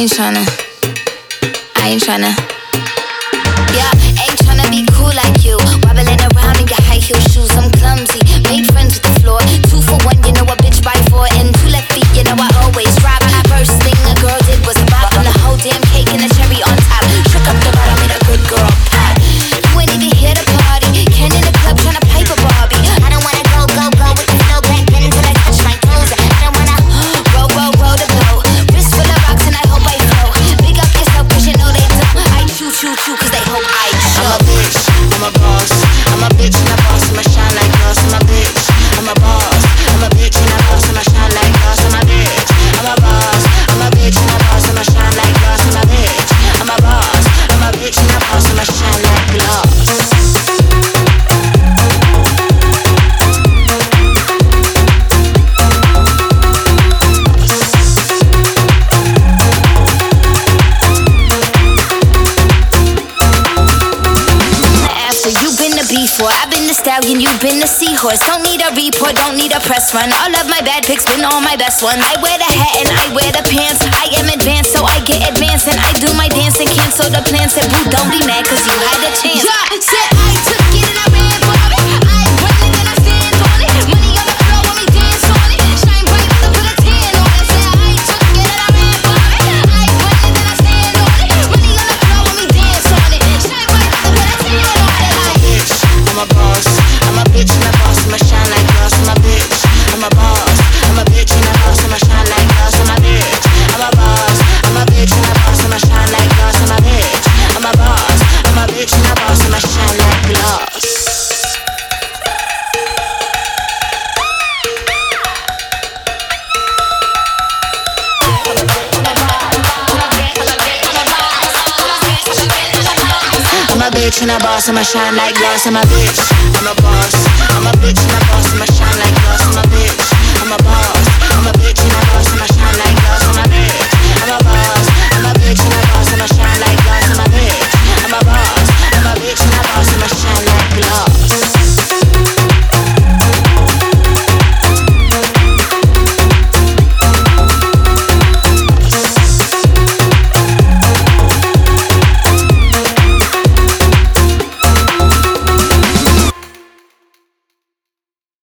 ain't tryna. I ain't tryna. Yeah, ain't tryna be cool like you. Wobbling you too, cause they before. I've been the stallion, you've been the seahorse. Don't need a report, don't need a press run. All of my bad pics been all my best ones. I wear the hat and I wear the pants. I am advanced, so I get advanced. And I do my dance and cancel the plans. And boo, don't be mad, cause you had a chance. Yeah, I'm a bitch and a boss, I'ma shine like glass, I'm a bitch, I'm a boss, I'm a bitch and a boss.